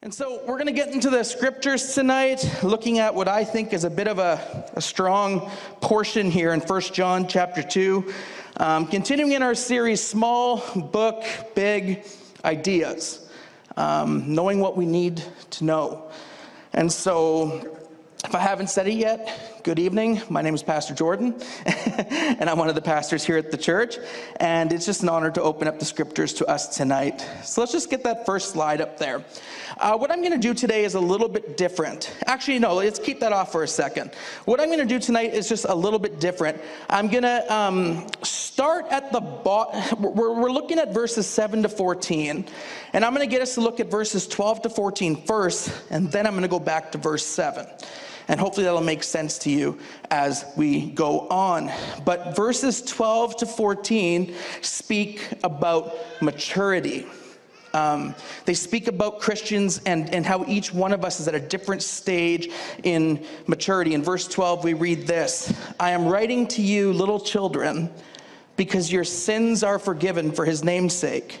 And so we're going to get into the scriptures tonight, looking at what I think is a bit of a, a strong portion here in 1 John chapter 2. Um, continuing in our series, Small Book, Big Ideas, um, knowing what we need to know. And so if I haven't said it yet, good evening. My name is Pastor Jordan, and I'm one of the pastors here at the church. And it's just an honor to open up the scriptures to us tonight. So let's just get that first slide up there. Uh, what I'm going to do today is a little bit different. Actually, no, let's keep that off for a second. What I'm going to do tonight is just a little bit different. I'm going to um, start at the bottom. We're, we're looking at verses 7 to 14, and I'm going to get us to look at verses 12 to 14 first, and then I'm going to go back to verse 7. And hopefully that'll make sense to you as we go on. But verses 12 to 14 speak about maturity. Um, they speak about Christians and, and how each one of us is at a different stage in maturity. In verse 12, we read this I am writing to you, little children, because your sins are forgiven for his name's sake.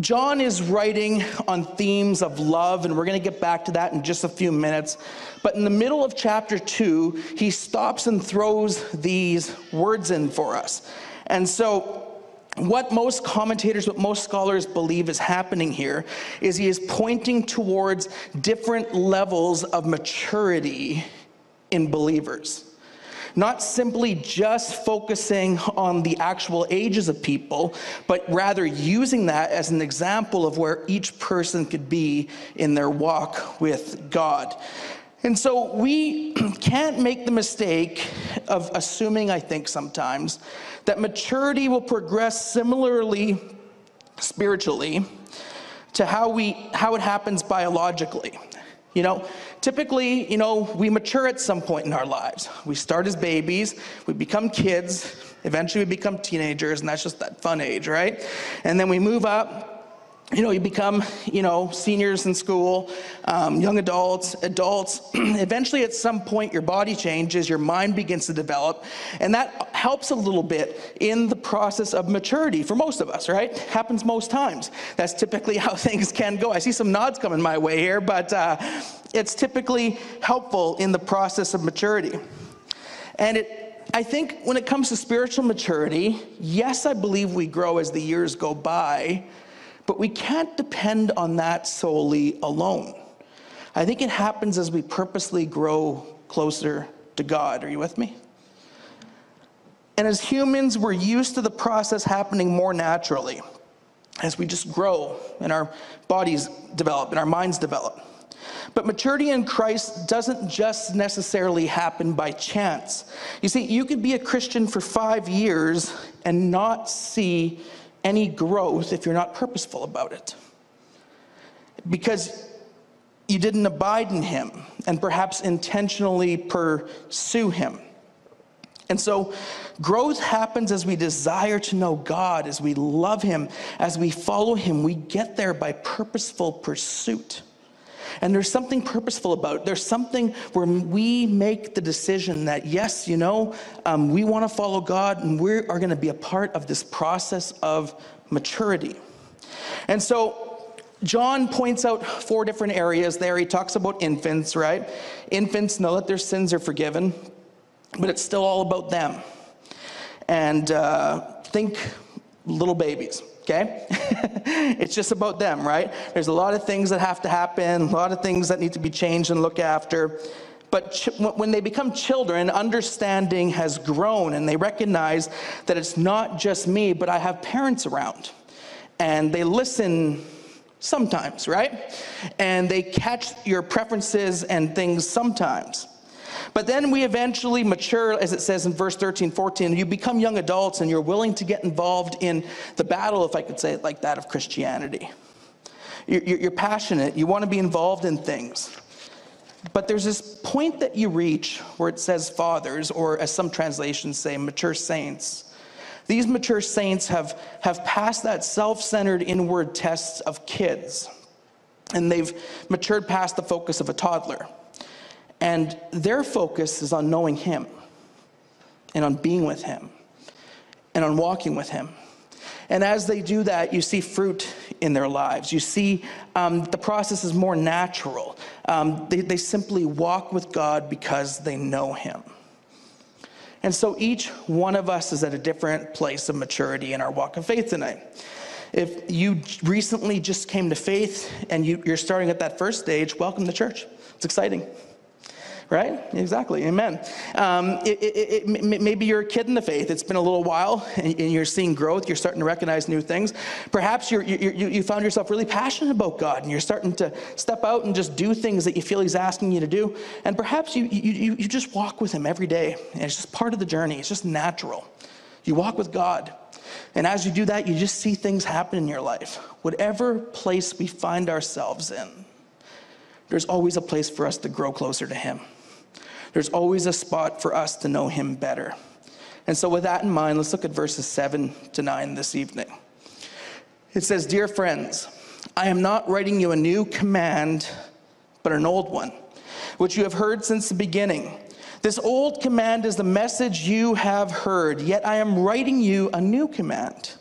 John is writing on themes of love, and we're going to get back to that in just a few minutes. But in the middle of chapter two, he stops and throws these words in for us. And so, what most commentators, what most scholars believe is happening here is he is pointing towards different levels of maturity in believers not simply just focusing on the actual ages of people, but rather using that as an example of where each person could be in their walk with God. And so we can't make the mistake of assuming, I think sometimes, that maturity will progress similarly spiritually to how we how it happens biologically. You know, typically, you know, we mature at some point in our lives. We start as babies, we become kids, eventually we become teenagers, and that's just that fun age, right? And then we move up you know, you become, you know, seniors in school, um, young adults, adults. Eventually, at some point, your body changes, your mind begins to develop, and that helps a little bit in the process of maturity for most of us, right? Happens most times. That's typically how things can go. I see some nods coming my way here, but uh, it's typically helpful in the process of maturity. And it, I think when it comes to spiritual maturity, yes, I believe we grow as the years go by. But we can't depend on that solely alone. I think it happens as we purposely grow closer to God. Are you with me? And as humans, we're used to the process happening more naturally as we just grow and our bodies develop and our minds develop. But maturity in Christ doesn't just necessarily happen by chance. You see, you could be a Christian for five years and not see any growth if you're not purposeful about it. Because you didn't abide in Him and perhaps intentionally pursue Him. And so, growth happens as we desire to know God, as we love Him, as we follow Him. We get there by purposeful pursuit. And there's something purposeful about it. There's something where we make the decision that, yes, you know, um, we want to follow God and we are going to be a part of this process of maturity. And so, John points out four different areas there. He talks about infants, right? Infants know that their sins are forgiven, but it's still all about them. And uh, think little babies okay? it's just about them, right? There's a lot of things that have to happen, a lot of things that need to be changed and looked after. But ch- when they become children, understanding has grown and they recognize that it's not just me, but I have parents around. And they listen sometimes, right? And they catch your preferences and things sometimes. But then we eventually mature, as it says in verse 13, 14. You become young adults and you're willing to get involved in the battle, if I could say it like that, of Christianity. You're passionate, you want to be involved in things. But there's this point that you reach where it says fathers, or as some translations say, mature saints. These mature saints have, have passed that self centered inward test of kids, and they've matured past the focus of a toddler. And their focus is on knowing Him, and on being with Him, and on walking with Him. And as they do that, you see fruit in their lives. You see um, the process is more natural. Um, they, they simply walk with God because they know Him. And so each one of us is at a different place of maturity in our walk of faith tonight. If you recently just came to faith and you, are starting at that first stage, welcome to church. It's exciting right? Exactly. Amen. Um, it, it, it, maybe you're a kid in the faith. It's been a little while and, and you're seeing growth. You're starting to recognize new things. Perhaps you you, found yourself really passionate about God and you're starting to step out and just do things that you feel He's asking you to do. And perhaps you, you, you just walk with Him every day. And it's just part of the journey, it's just natural. You walk with God. And as you do that, you just see things happen in your life. Whatever place we find ourselves in, there's always a place for us to grow closer to Him. There's always a spot for us to know him better. And so, with that in mind, let's look at verses 7 to 9 this evening. It says, Dear friends, I am not writing you a new command, but an old one, which you have heard since the beginning. This old command is the message you have heard, yet I am writing you a new command.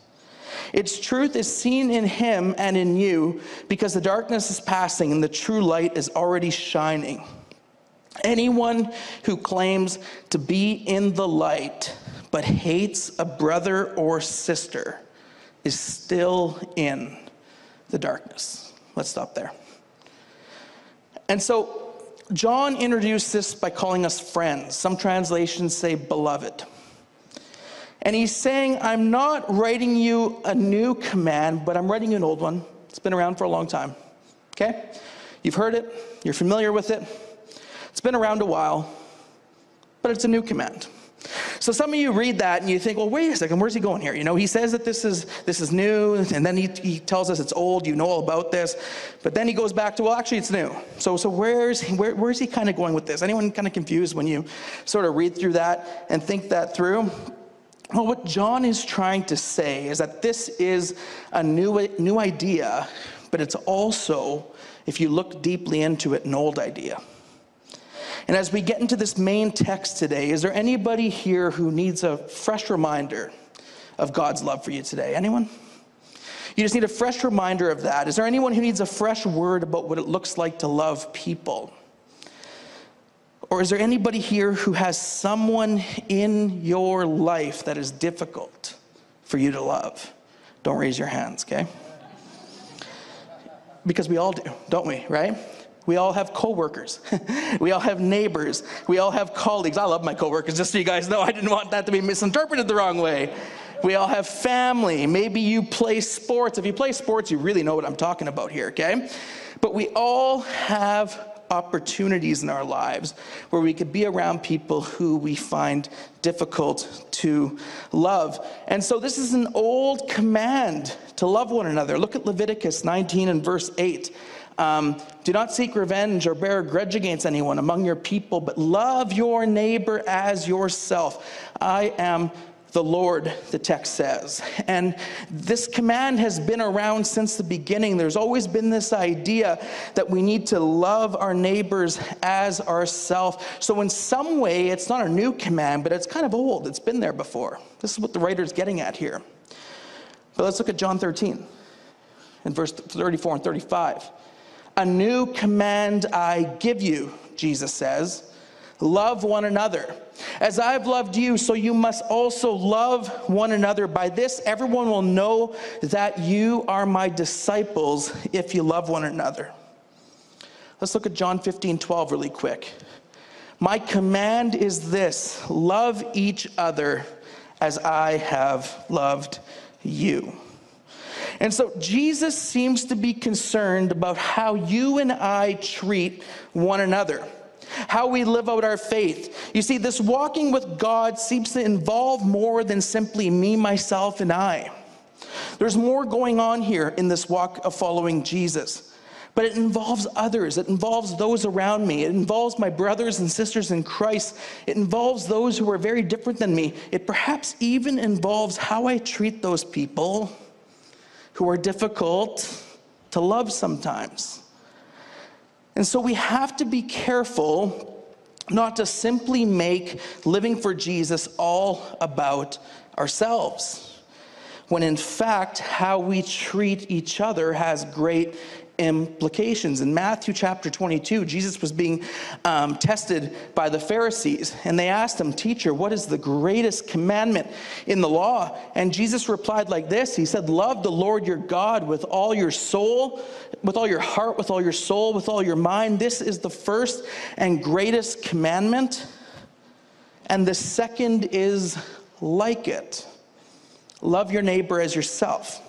Its truth is seen in him and in you because the darkness is passing and the true light is already shining. Anyone who claims to be in the light but hates a brother or sister is still in the darkness. Let's stop there. And so, John introduced this by calling us friends. Some translations say beloved. And he's saying, I'm not writing you a new command, but I'm writing you an old one. It's been around for a long time. Okay? You've heard it, you're familiar with it. Been around a while, but it's a new command. So some of you read that and you think, well, wait a second, where's he going here? You know, he says that this is this is new, and then he, he tells us it's old, you know all about this, but then he goes back to, well, actually it's new. So so where's he, where, where's he kind of going with this? Anyone kind of confused when you sort of read through that and think that through? Well, what John is trying to say is that this is a new, new idea, but it's also, if you look deeply into it, an old idea. And as we get into this main text today, is there anybody here who needs a fresh reminder of God's love for you today? Anyone? You just need a fresh reminder of that. Is there anyone who needs a fresh word about what it looks like to love people? Or is there anybody here who has someone in your life that is difficult for you to love? Don't raise your hands, okay? Because we all do, don't we, right? We all have coworkers. we all have neighbors. We all have colleagues. I love my coworkers, just so you guys know. I didn't want that to be misinterpreted the wrong way. We all have family. Maybe you play sports. If you play sports, you really know what I'm talking about here, okay? But we all have opportunities in our lives where we could be around people who we find difficult to love. And so this is an old command to love one another. Look at Leviticus 19 and verse 8. Um, do not seek revenge or bear a grudge against anyone among your people, but love your neighbor as yourself. I am the Lord, the text says. And this command has been around since the beginning. There's always been this idea that we need to love our neighbors as ourselves. So, in some way, it's not a new command, but it's kind of old. It's been there before. This is what the writer's getting at here. But let's look at John 13 in verse 34 and 35. A new command I give you, Jesus says love one another. As I've loved you, so you must also love one another. By this, everyone will know that you are my disciples if you love one another. Let's look at John 15 12 really quick. My command is this love each other as I have loved you. And so Jesus seems to be concerned about how you and I treat one another, how we live out our faith. You see, this walking with God seems to involve more than simply me, myself, and I. There's more going on here in this walk of following Jesus. but it involves others. It involves those around me. It involves my brothers and sisters in Christ. It involves those who are very different than me. It perhaps even involves how I treat those people who are difficult to love sometimes. And so we have to be careful not to simply make living for Jesus all about ourselves, when in fact, how we treat each other has great implications. In Matthew chapter 22, Jesus was being um, tested by the Pharisees, and they asked him, Teacher, what is the greatest commandment in the law? And Jesus replied like this He said, Love the Lord your God with all your soul, with all your heart, with all your soul, with all your mind. This is the first and greatest commandment. And the second is like it love your neighbor as yourself.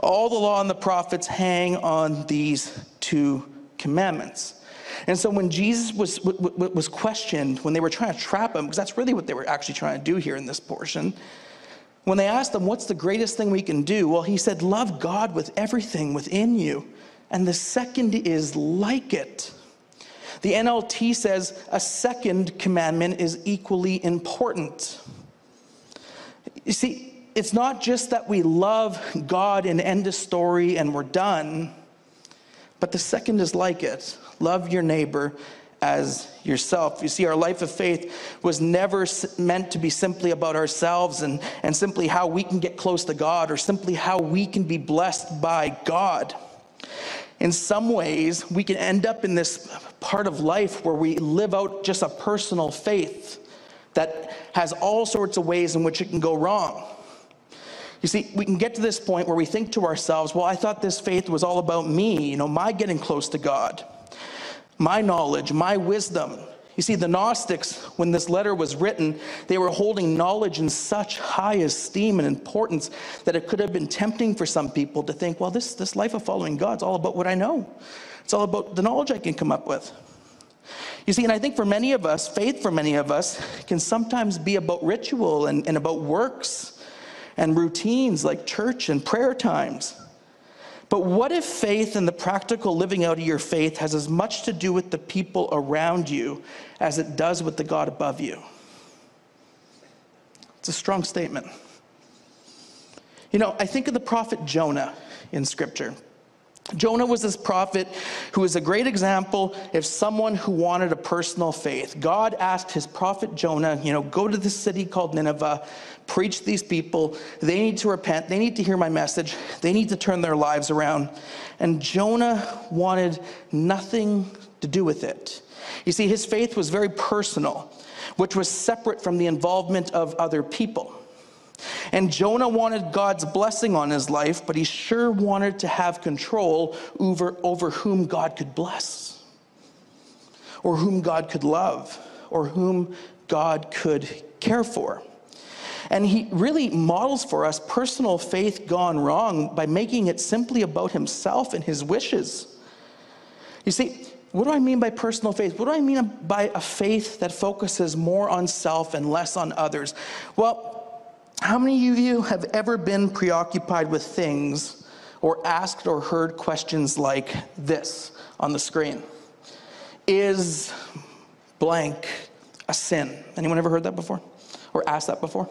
All the law and the prophets hang on these two commandments. And so when Jesus was, was questioned, when they were trying to trap him, because that's really what they were actually trying to do here in this portion, when they asked him, What's the greatest thing we can do? Well, he said, Love God with everything within you. And the second is like it. The NLT says a second commandment is equally important. You see, it's not just that we love God and end a story and we're done, but the second is like it love your neighbor as yourself. You see, our life of faith was never meant to be simply about ourselves and, and simply how we can get close to God or simply how we can be blessed by God. In some ways, we can end up in this part of life where we live out just a personal faith that has all sorts of ways in which it can go wrong. You see, we can get to this point where we think to ourselves, well, I thought this faith was all about me, you know, my getting close to God, my knowledge, my wisdom. You see, the Gnostics, when this letter was written, they were holding knowledge in such high esteem and importance that it could have been tempting for some people to think, well, this, this life of following God's all about what I know. It's all about the knowledge I can come up with. You see, and I think for many of us, faith for many of us can sometimes be about ritual and, and about works and routines like church and prayer times. But what if faith and the practical living out of your faith has as much to do with the people around you as it does with the God above you? It's a strong statement. You know, I think of the prophet Jonah in Scripture. Jonah was this prophet who is a great example of someone who wanted a personal faith. God asked his prophet Jonah, you know, go to the city called Nineveh, preach these people. They need to repent. They need to hear my message. They need to turn their lives around. And Jonah wanted nothing to do with it. You see, his faith was very personal, which was separate from the involvement of other people. And Jonah wanted God's blessing on his life, but he sure wanted to have control over, over whom God could bless, or whom God could love, or whom God could care for. And he really models for us personal faith gone wrong by making it simply about himself and his wishes. You see, what do I mean by personal faith? What do I mean by a faith that focuses more on self and less on others? Well, how many of you have ever been preoccupied with things or asked or heard questions like this on the screen? Is blank a sin? Anyone ever heard that before? Or asked that before?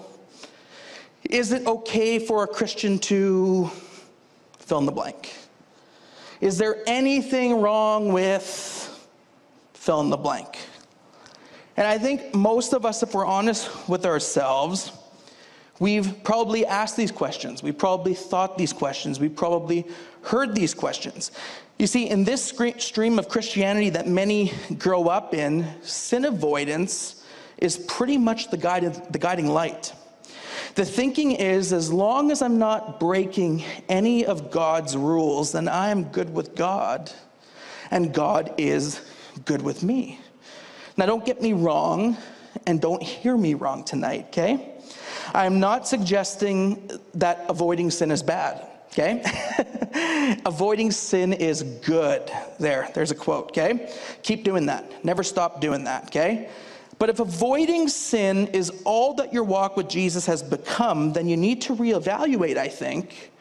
Is it okay for a Christian to fill in the blank? Is there anything wrong with fill in the blank? And I think most of us, if we're honest with ourselves, We've probably asked these questions. We've probably thought these questions. We've probably heard these questions. You see, in this stream of Christianity that many grow up in, sin avoidance is pretty much the, guided, the guiding light. The thinking is as long as I'm not breaking any of God's rules, then I am good with God, and God is good with me. Now, don't get me wrong, and don't hear me wrong tonight, okay? I'm not suggesting that avoiding sin is bad, okay? avoiding sin is good. There, there's a quote, okay? Keep doing that. Never stop doing that, okay? But if avoiding sin is all that your walk with Jesus has become, then you need to reevaluate, I think,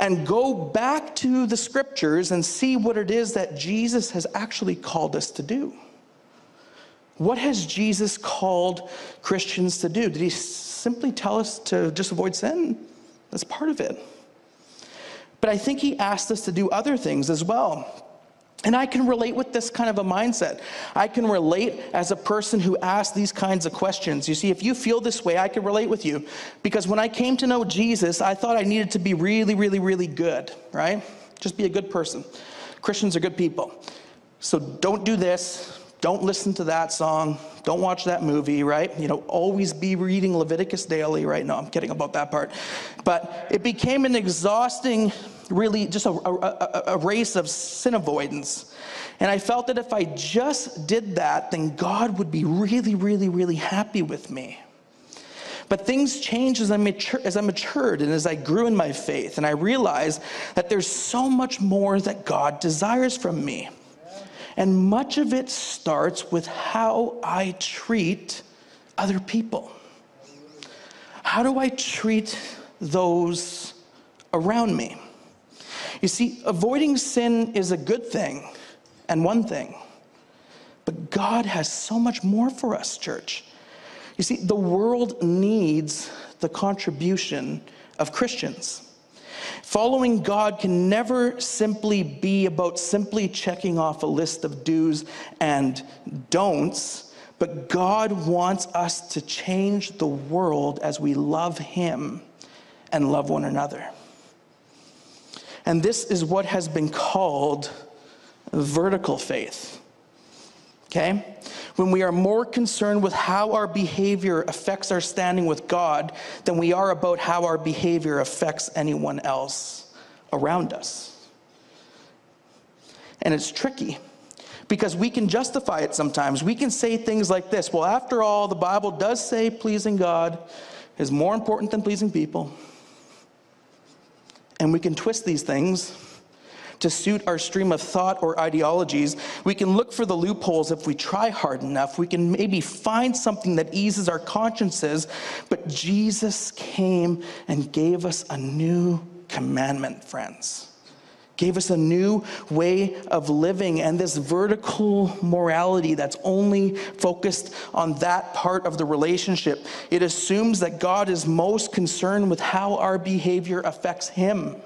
and go back to the scriptures and see what it is that Jesus has actually called us to do. What has Jesus called Christians to do? Did he simply tell us to just avoid sin? That's part of it. But I think he asked us to do other things as well. And I can relate with this kind of a mindset. I can relate as a person who asks these kinds of questions. You see, if you feel this way, I can relate with you. Because when I came to know Jesus, I thought I needed to be really, really, really good, right? Just be a good person. Christians are good people. So don't do this. Don't listen to that song. Don't watch that movie, right? You know, always be reading Leviticus daily, right? No, I'm kidding about that part. But it became an exhausting really just a, a, a, race of sin avoidance. And I felt that if I just did that, then God would be really, really, really happy with me. But things changed as I, mature, as I matured and as I grew in my faith. And I realized that there's so much more that God desires from me. And much of it starts with how I treat other people. How do I treat those around me? You see, avoiding sin is a good thing and one thing, but God has so much more for us, church. You see, the world needs the contribution of Christians. Following God can never simply be about simply checking off a list of do's and don'ts, but God wants us to change the world as we love Him and love one another. And this is what has been called vertical faith. Okay? When we are more concerned with how our behavior affects our standing with God than we are about how our behavior affects anyone else around us. And it's tricky because we can justify it sometimes. We can say things like this Well, after all, the Bible does say pleasing God is more important than pleasing people. And we can twist these things to suit our stream of thought or ideologies. We can look for the loopholes if we try hard enough. We can maybe find something that eases our consciences. But Jesus came and gave us a new commandment, friends gave us a new way of living and this vertical morality that's only focused on that part of the relationship. It assumes that God is most concerned with how our behavior affects Him.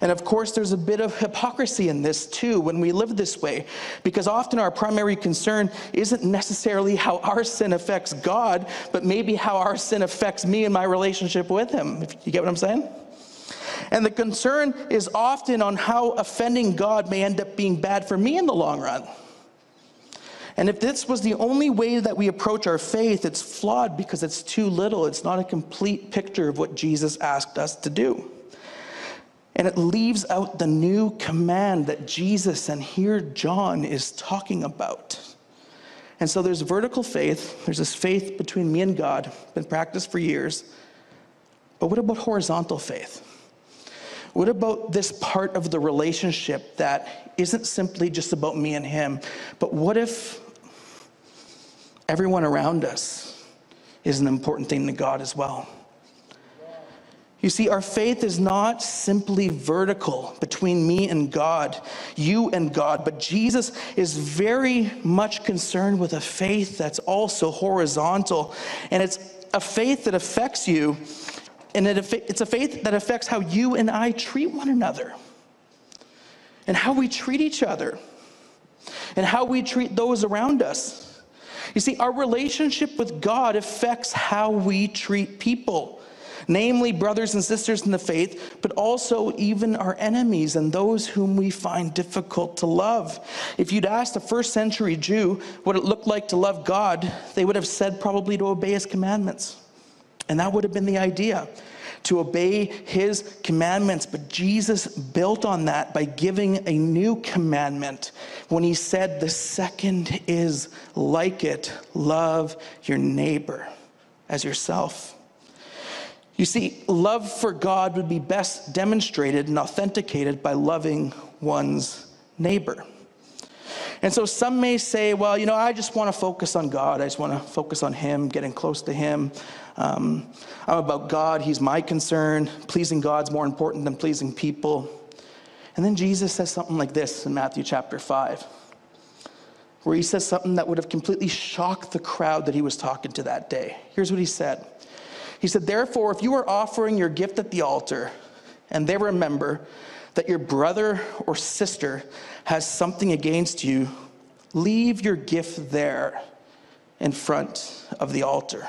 And of course, there's a bit of hypocrisy in this too when we live this way, because often our primary concern isn't necessarily how our sin affects God, but maybe how our sin affects me and my relationship with Him. You get what I'm saying? And the concern is often on how offending God may end up being bad for me in the long run. And if this was the only way that we approach our faith, it's flawed because it's too little. It's not a complete picture of what Jesus asked us to do. And it leaves out the new command that Jesus and here John is talking about. And so there's vertical faith, there's this faith between me and God, been practiced for years. But what about horizontal faith? What about this part of the relationship that isn't simply just about me and him, but what if everyone around us is an important thing to God as well? You see, our faith is not simply vertical between me and God, you and God, but Jesus is very much concerned with a faith that's also horizontal. And it's a faith that affects you and it's a faith that affects how you and I treat one another, and how we treat each other, and how we treat those around us. You see, our relationship with God affects how we treat people, namely brothers and sisters in the faith, but also even our enemies and those whom we find difficult to love. If you'd asked a first century Jew what it looked like to love God, they would have said probably to obey his commandments. And that would have been the idea to obey his commandments. But Jesus built on that by giving a new commandment when he said, The second is like it love your neighbor as yourself. You see, love for God would be best demonstrated and authenticated by loving one's neighbor. And so some may say, well, you know, I just want to focus on God. I just want to focus on Him, getting close to Him. Um, I'm about God. He's my concern. Pleasing God's more important than pleasing people. And then Jesus says something like this in Matthew chapter 5, where he says something that would have completely shocked the crowd that he was talking to that day. Here's what he said He said, Therefore, if you are offering your gift at the altar, and they remember that your brother or sister has something against you, leave your gift there in front of the altar.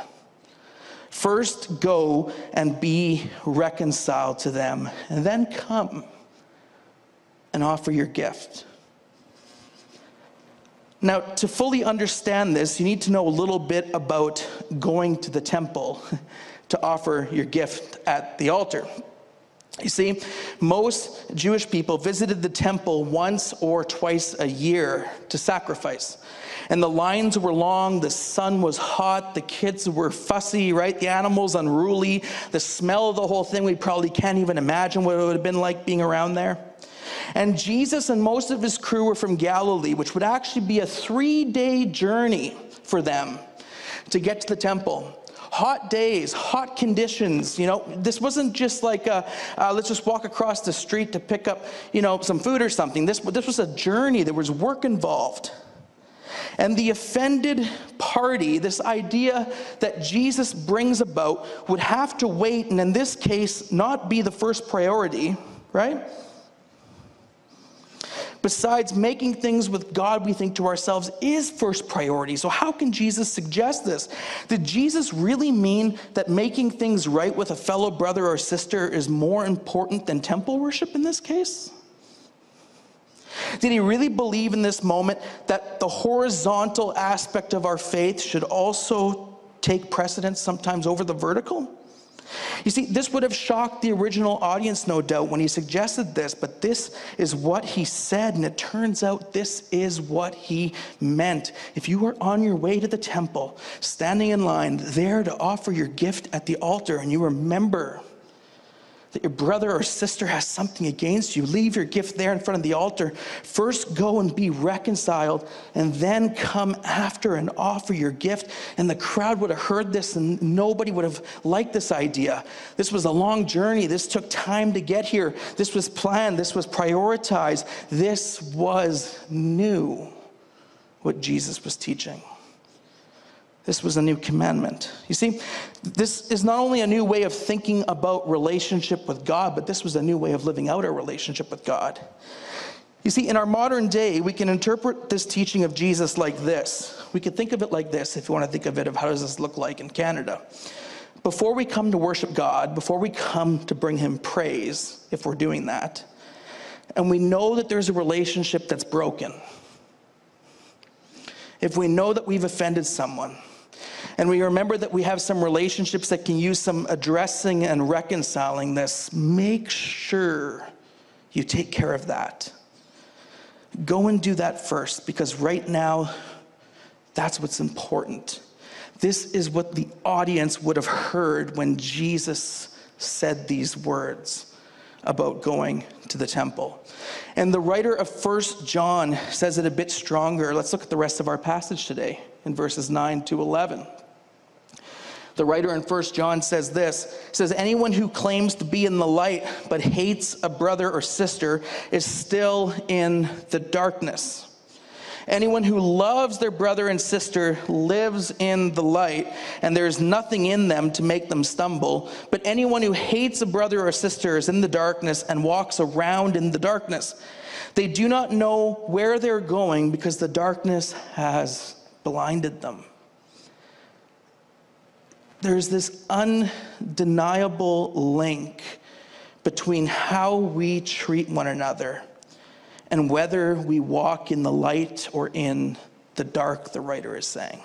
First, go and be reconciled to them, and then come and offer your gift. Now, to fully understand this, you need to know a little bit about going to the temple to offer your gift at the altar. You see, most Jewish people visited the temple once or twice a year to sacrifice. And the lines were long, the sun was hot, the kids were fussy, right? The animals unruly, the smell of the whole thing, we probably can't even imagine what it would have been like being around there. And Jesus and most of his crew were from Galilee, which would actually be a three day journey for them to get to the temple hot days, hot conditions. You know, this wasn't just like a, uh, let's just walk across the street to pick up, you know, some food or something. This, this was a journey. There was work involved. And the offended party, this idea that Jesus brings about, would have to wait, and in this case, not be the first priority, right? besides making things with God, we think to ourselves, is first priority. So, how can Jesus suggest this? Did Jesus really mean that making things right with a fellow brother or sister is more important than temple worship in this case? Did he really believe in this moment that the horizontal aspect of our faith should also take precedence sometimes over the vertical? You see, this would have shocked the original audience, no doubt, when he suggested this, but this is what he said, and it turns out this is what he meant. If you are on your way to the temple, standing in line, there to offer your gift at the altar, and you remember that your brother or sister has something against you, leave your gift there in front of the altar. First, go and be reconciled, and then come after and offer your gift. And the crowd would have heard this, and nobody would have liked this idea. This was a long journey. This took time to get here. This was planned. This was prioritized. This was new, what Jesus was teaching. This was a new commandment. You see, this is not only a new way of thinking about relationship with God, but this was a new way of living out our relationship with God. You see, in our modern day, we can interpret this teaching of Jesus like this. We could think of it like this, if you want to think of it, of how does this look like in Canada. Before we come to worship God, before we come to bring Him praise, if we're doing that, and we know that there's a relationship that's broken, if we know that we've offended someone, and we remember that we have some relationships that can use some addressing and reconciling this. Make sure you take care of that. Go and do that first because right now, that's what's important. This is what the audience would have heard when Jesus said these words about going to the temple. And the writer of First John says it a bit stronger. Let's look at the rest of our passage today in verses 9 to 11. The writer in 1 John says this says anyone who claims to be in the light but hates a brother or sister is still in the darkness. Anyone who loves their brother and sister lives in the light, and there is nothing in them to make them stumble. But anyone who hates a brother or sister is in the darkness and walks around in the darkness. They do not know where they're going because the darkness has blinded them there's this undeniable link between how we treat one another and whether we walk in the light or in the dark, the writer is saying.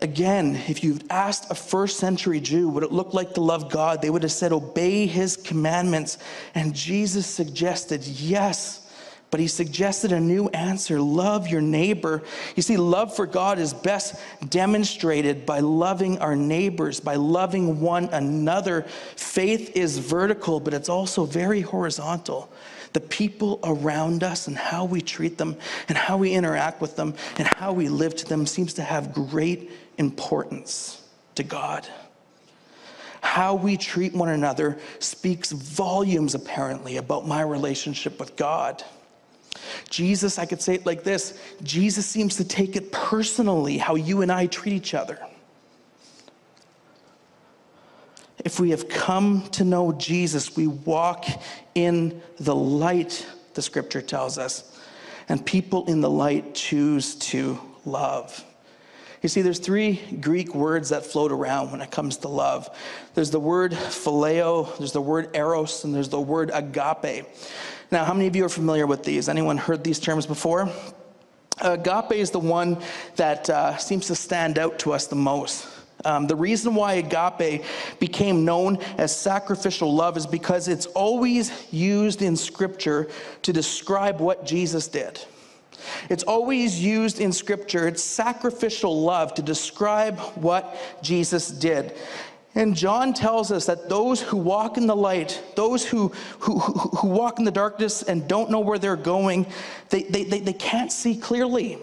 Again, if you've asked a first century Jew would it look like to love God, they would have said, Obey his commandments. And Jesus suggested, Yes, but he suggested a new answer love your neighbor. You see, love for God is best demonstrated by loving our neighbors, by loving one another. Faith is vertical, but it's also very horizontal. the people around us and how we treat them and how we interact with them and how we live to them seems to have great importance to God. How we treat one another speaks volumes, apparently, about my relationship with God. Jesus, I could say it like this Jesus seems to take it personally how you and I treat each other. If we have come to know Jesus, we walk in the light, the scripture tells us, and people in the light choose to love. You see, there's three Greek words that float around when it comes to love. There's the word phileo, there's the word eros, and there's the word agape. Now, how many of you are familiar with these? Anyone heard these terms before? Agape is the one that uh, seems to stand out to us the most. Um, the reason why agape became known as sacrificial love is because it's always used in Scripture to describe what Jesus did. It's always used in Scripture, it's sacrificial love to describe what Jesus did. And John tells us that those who walk in the light, those who, who, who, walk in the darkness and don't know where they're going, they, they, they, they can't see clearly.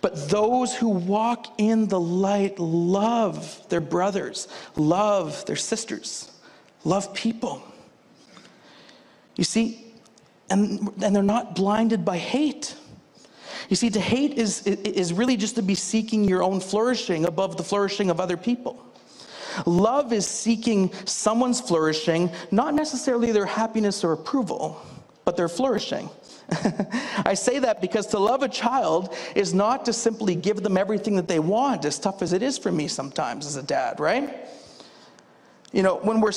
But those who walk in the light love their brothers, love their sisters, love people. You see, and, and they're not blinded by hate. You see, to hate is, is really just to be seeking your own flourishing above the flourishing of other people. Love is seeking someone's flourishing, not necessarily their happiness or approval, but their flourishing. I say that because to love a child is not to simply give them everything that they want, as tough as it is for me sometimes as a dad, right? You know, when we're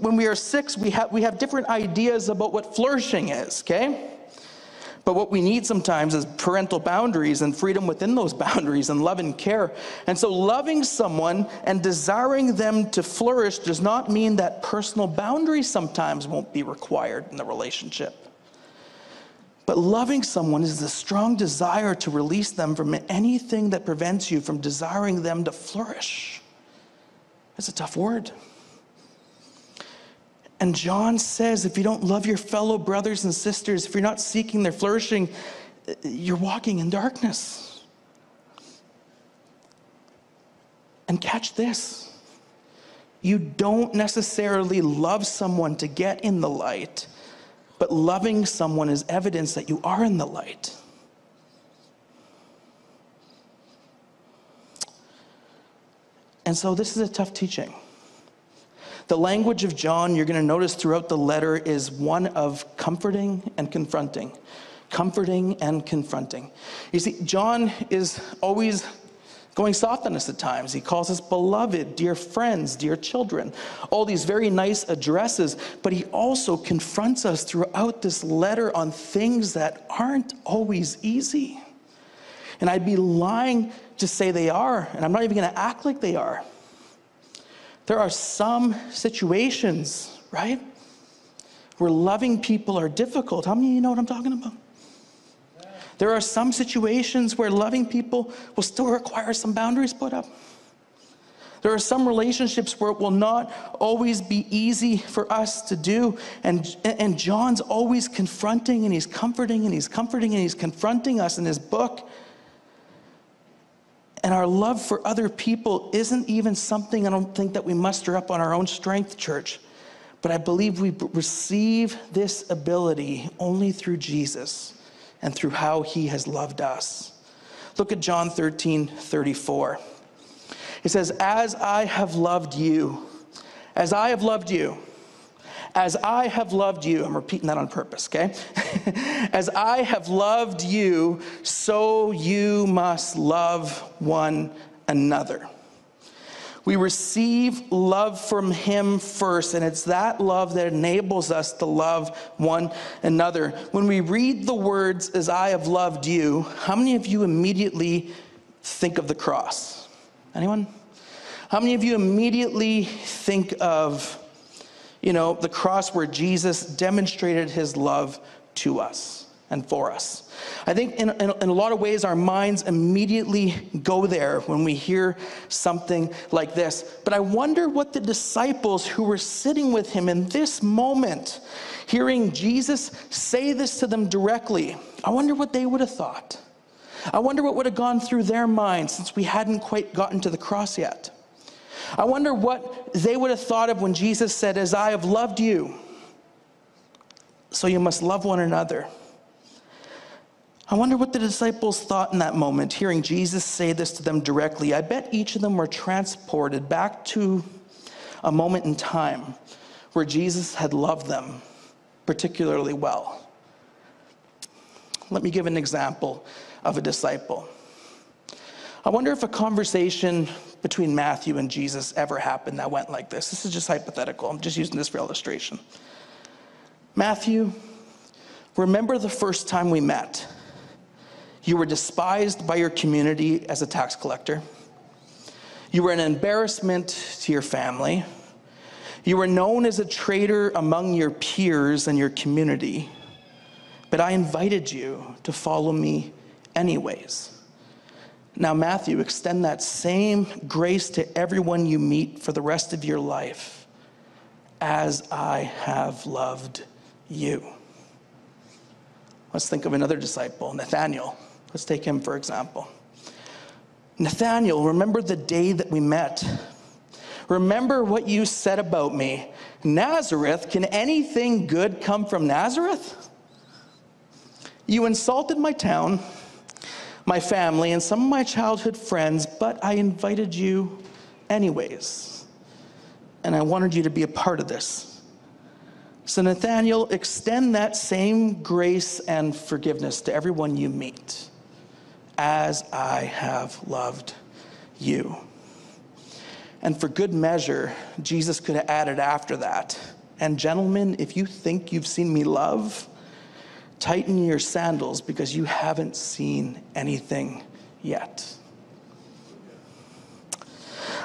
when we are six, we have we have different ideas about what flourishing is, okay? But what we need sometimes is parental boundaries and freedom within those boundaries and love and care. And so, loving someone and desiring them to flourish does not mean that personal boundaries sometimes won't be required in the relationship. But loving someone is the strong desire to release them from anything that prevents you from desiring them to flourish. It's a tough word. And John says if you don't love your fellow brothers and sisters, if you're not seeking their flourishing, you're walking in darkness. And catch this you don't necessarily love someone to get in the light, but loving someone is evidence that you are in the light. And so this is a tough teaching. The language of John, you're going to notice throughout the letter, is one of comforting and confronting. Comforting and confronting. You see, John is always going soft on us at times. He calls us beloved, dear friends, dear children, all these very nice addresses, but he also confronts us throughout this letter on things that aren't always easy. And I'd be lying to say they are, and I'm not even going to act like they are. There are some situations, right, where loving people are difficult. How many of you know what I'm talking about? There are some situations where loving people will still require some boundaries put up. There are some relationships where it will not always be easy for us to do. And, and John's always confronting and he's comforting and he's comforting and he's confronting us in his book. And our love for other people isn't even something I don't think that we muster up on our own strength, church. But I believe we receive this ability only through Jesus and through how he has loved us. Look at John 13 34. It says, As I have loved you, as I have loved you, as I have loved you, I'm repeating that on purpose, okay? As I have loved you, so you must love one another. We receive love from Him first, and it's that love that enables us to love one another. When we read the words, as I have loved you, how many of you immediately think of the cross? Anyone? How many of you immediately think of you know, the cross where Jesus demonstrated his love to us and for us. I think in, in, in, a lot of ways, our minds immediately go there when we hear something like this. But I wonder what the disciples who were sitting with him in this moment, hearing Jesus say this to them directly, I wonder what they would have thought. I wonder what would have gone through their minds since we hadn't quite gotten to the cross yet. I wonder what they would have thought of when Jesus said, As I have loved you, so you must love one another. I wonder what the disciples thought in that moment, hearing Jesus say this to them directly. I bet each of them were transported back to a moment in time where Jesus had loved them particularly well. Let me give an example of a disciple. I wonder if a conversation between Matthew and Jesus ever happened that went like this. This is just hypothetical. I'm just using this for illustration. Matthew, remember the first time we met? You were despised by your community as a tax collector. You were an embarrassment to your family. You were known as a traitor among your peers and your community. But I invited you to follow me anyways. Now, Matthew, extend that same grace to everyone you meet for the rest of your life as I have loved you. Let's think of another disciple, Nathaniel. Let's take him for example. Nathaniel, remember the day that we met. Remember what you said about me. Nazareth, can anything good come from Nazareth? You insulted my town my family, and some of my childhood friends, but I invited you anyways. And I wanted you to be a part of this. So, Nathaniel, extend that same grace and forgiveness to everyone you meet as I have loved you. And for good measure, Jesus could have added after that. And, gentlemen, if you think you've seen me love, Tighten your sandals because you haven't seen anything yet.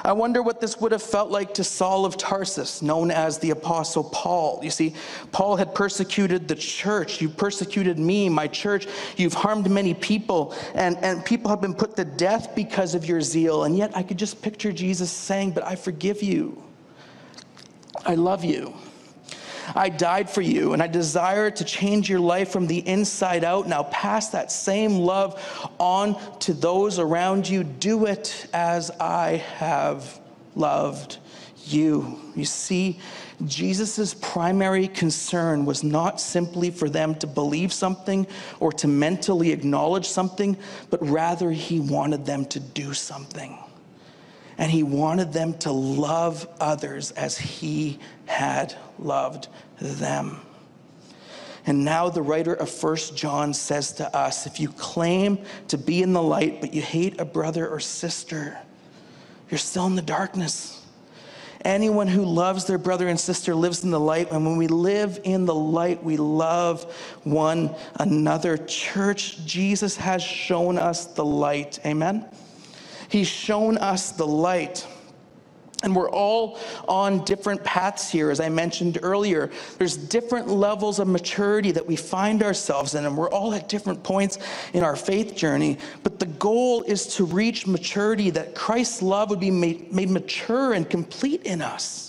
I wonder what this would have felt like to Saul of Tarsus, known as the Apostle Paul. You see, Paul had persecuted the church. You persecuted me, my church. You've harmed many people, and, and people have been put to death because of your zeal. And yet I could just picture Jesus saying, But I forgive you. I love you. I died for you, and I desire to change your life from the inside out. Now pass that same love on to those around you. Do it as I have loved you. You see, Jesus' primary concern was not simply for them to believe something or to mentally acknowledge something, but rather he wanted them to do something. And he wanted them to love others as he had loved them. And now the writer of First John says to us if you claim to be in the light, but you hate a brother or sister, you're still in the darkness. Anyone who loves their brother and sister lives in the light. And when we live in the light, we love one another. Church, Jesus has shown us the light. Amen? He's shown us the light. And we're all on different paths here, as I mentioned earlier. There's different levels of maturity that we find ourselves in, and we're all at different points in our faith journey. But the goal is to reach maturity that Christ's love would be made, made mature and complete in us.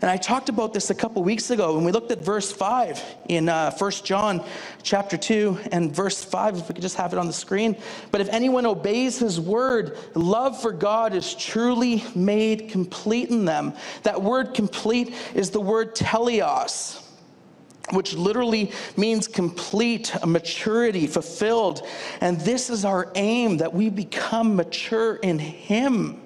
And I talked about this a couple weeks ago when we looked at verse 5 in uh, 1 John chapter 2 and verse 5, if we could just have it on the screen. But if anyone obeys his word, love for God is truly made complete in them. That word complete is the word teleos which literally means complete, maturity, fulfilled. And this is our aim that we become mature in Him.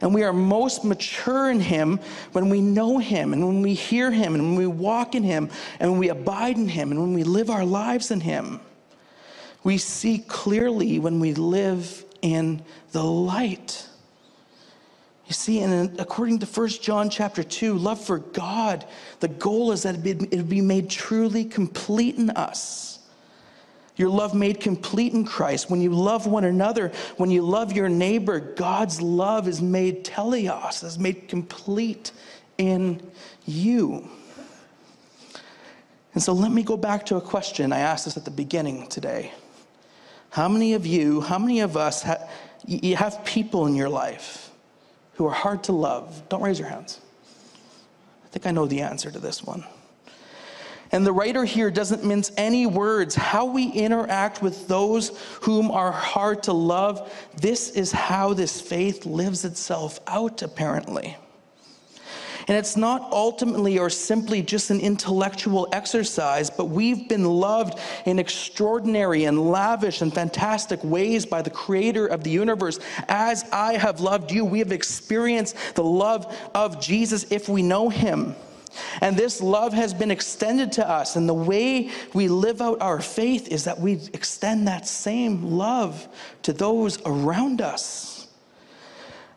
And we are most mature in Him when we know Him and when we hear Him and when we walk in Him and when we abide in Him and when we live our lives in Him. We see clearly when we live in the light. You see, and according to 1 John chapter 2, love for God, the goal is that it be made truly complete in us. Your love made complete in Christ. When you love one another, when you love your neighbor, God's love is made teleos, is made complete in you. And so let me go back to a question I asked us at the beginning today. How many of you, how many of us have, you have people in your life who are hard to love? Don't raise your hands. I think I know the answer to this one. And the writer here doesn't mince any words. How we interact with those whom are hard to love, this is how this faith lives itself out, apparently. And it's not ultimately or simply just an intellectual exercise, but we've been loved in extraordinary and lavish and fantastic ways by the creator of the universe. As I have loved you, we have experienced the love of Jesus if we know him. And this love has been extended to us. And the way we live out our faith is that we extend that same love to those around us.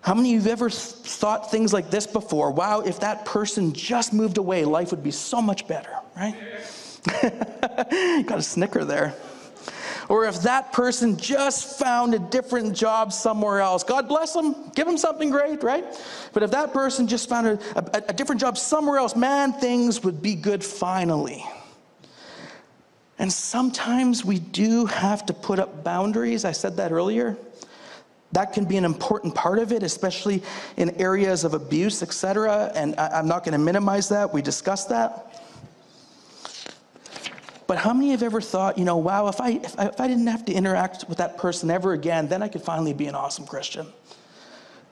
How many of you have ever thought things like this before? Wow, if that person just moved away, life would be so much better, right? Got a snicker there. Or if that person just found a different job somewhere else, God bless them, give them something great, right? But if that person just found a, a, a different job somewhere else, man, things would be good finally. And sometimes we do have to put up boundaries. I said that earlier. That can be an important part of it, especially in areas of abuse, etc. And I, I'm not going to minimize that. We discussed that. But how many have ever thought, you know, wow, if I, if I, if I didn't have to interact with that person ever again, then I could finally be an awesome Christian?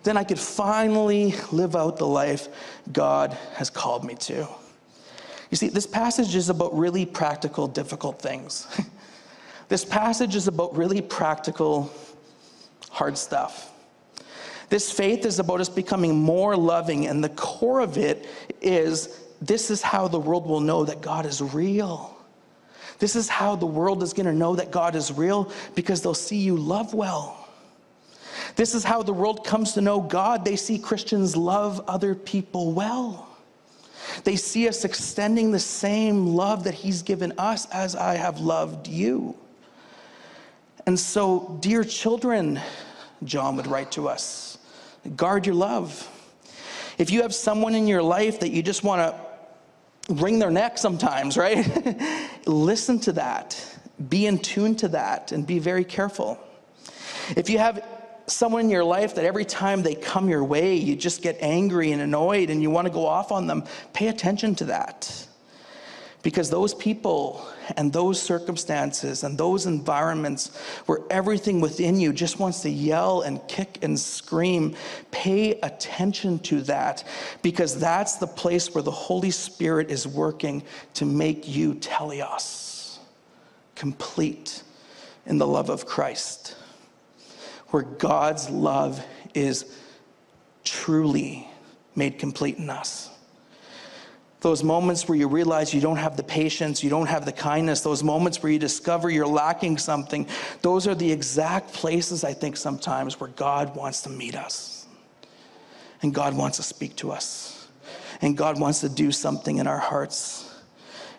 Then I could finally live out the life God has called me to. You see, this passage is about really practical, difficult things. this passage is about really practical, hard stuff. This faith is about us becoming more loving, and the core of it is this is how the world will know that God is real. This is how the world is going to know that God is real because they'll see you love well. This is how the world comes to know God. They see Christians love other people well. They see us extending the same love that He's given us as I have loved you. And so, dear children, John would write to us guard your love. If you have someone in your life that you just want to wring their neck sometimes, right? Listen to that. Be in tune to that and be very careful. If you have someone in your life that every time they come your way, you just get angry and annoyed and you want to go off on them, pay attention to that. Because those people and those circumstances and those environments where everything within you just wants to yell and kick and scream, pay attention to that because that's the place where the Holy Spirit is working to make you teleos, complete in the love of Christ, where God's love is truly made complete in us. Those moments where you realize you don't have the patience, you don't have the kindness, those moments where you discover you're lacking something, those are the exact places I think sometimes where God wants to meet us. And God wants to speak to us. And God wants to do something in our hearts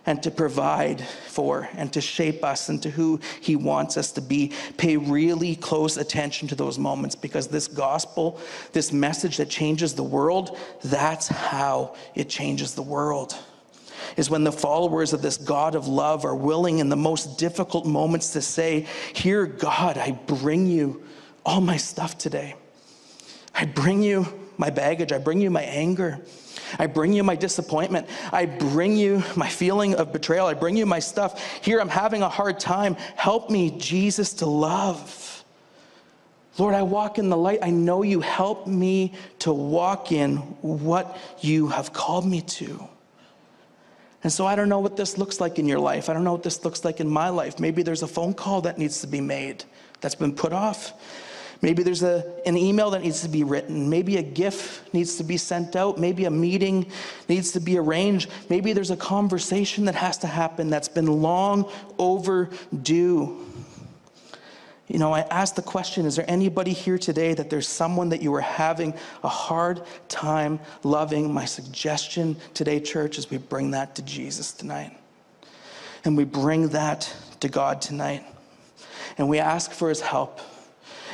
and to provide for and to shape us into who He wants us to be. Pay really close attention to those moments because this gospel, this message that changes the world, that's how it changes the world. Is when the followers of this God of love are willing in the most difficult moments to say, Here, God, I bring you all my stuff today. I bring you my baggage, I bring you my anger. I bring you my disappointment. I bring you my feeling of betrayal. I bring you my stuff. Here, I'm having a hard time. Help me, Jesus, to love. Lord, I walk in the light. I know you help me to walk in what you have called me to. And so I don't know what this looks like in your life. I don't know what this looks like in my life. Maybe there's a phone call that needs to be made that's been put off. Maybe there's a, an email that needs to be written. Maybe a gift needs to be sent out. Maybe a meeting needs to be arranged. Maybe there's a conversation that has to happen that's been long overdue. You know, I asked the question is there anybody here today that there's someone that you are having a hard time loving? My suggestion today, church, is we bring that to Jesus tonight. And we bring that to God tonight. And we ask for his help.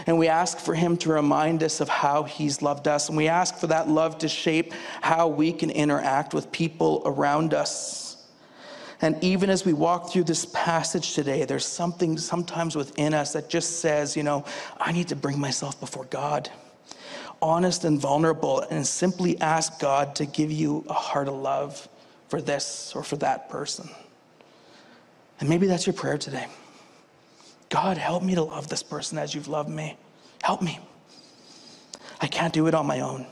And we ask for Him to remind us of how He's loved us. And we ask for that love to shape how we can interact with people around us. And even as we walk through this passage today, there's something sometimes within us that just says, you know, I need to bring myself before God, honest and vulnerable, and simply ask God to give you a heart of love for this or for that person. And maybe that's your prayer today. God, help me to love this person as you've loved me. Help me. I can't do it on my own.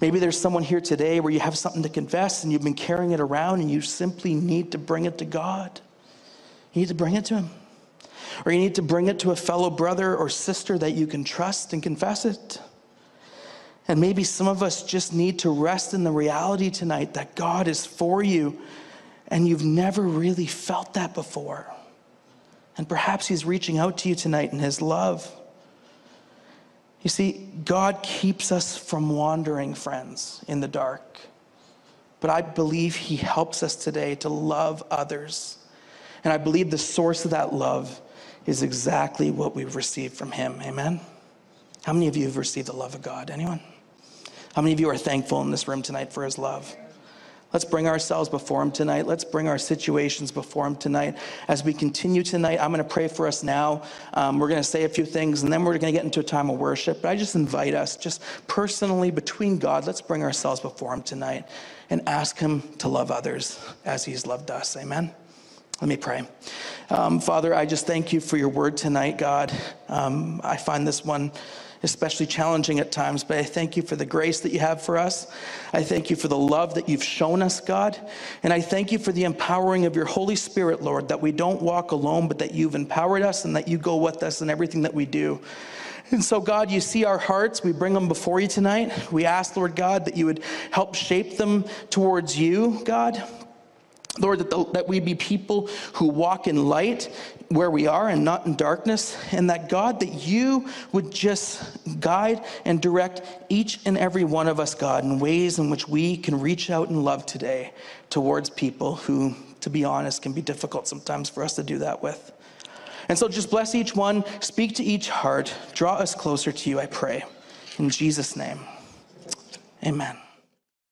Maybe there's someone here today where you have something to confess and you've been carrying it around and you simply need to bring it to God. You need to bring it to Him. Or you need to bring it to a fellow brother or sister that you can trust and confess it. And maybe some of us just need to rest in the reality tonight that God is for you and you've never really felt that before. And perhaps He's reaching out to you tonight in His love. You see, God keeps us from wandering, friends, in the dark. But I believe He helps us today to love others. And I believe the source of that love is exactly what we've received from Him. Amen? How many of you have received the love of God? Anyone? How many of you are thankful in this room tonight for His love? Let's bring ourselves before Him tonight. Let's bring our situations before Him tonight. As we continue tonight, I'm going to pray for us now. Um, we're going to say a few things, and then we're going to get into a time of worship. But I just invite us, just personally, between God, let's bring ourselves before Him tonight and ask Him to love others as He's loved us. Amen. Let me pray. Um, Father, I just thank you for your word tonight, God. Um, I find this one especially challenging at times, but I thank you for the grace that you have for us. I thank you for the love that you've shown us, God. And I thank you for the empowering of your Holy Spirit, Lord, that we don't walk alone, but that you've empowered us and that you go with us in everything that we do. And so, God, you see our hearts. We bring them before you tonight. We ask, Lord God, that you would help shape them towards you, God. Lord, that, the, that we be people who walk in light where we are and not in darkness, and that God, that you would just guide and direct each and every one of us, God, in ways in which we can reach out and love today towards people who, to be honest, can be difficult sometimes for us to do that with. And so just bless each one, speak to each heart, draw us closer to you, I pray. In Jesus' name, amen.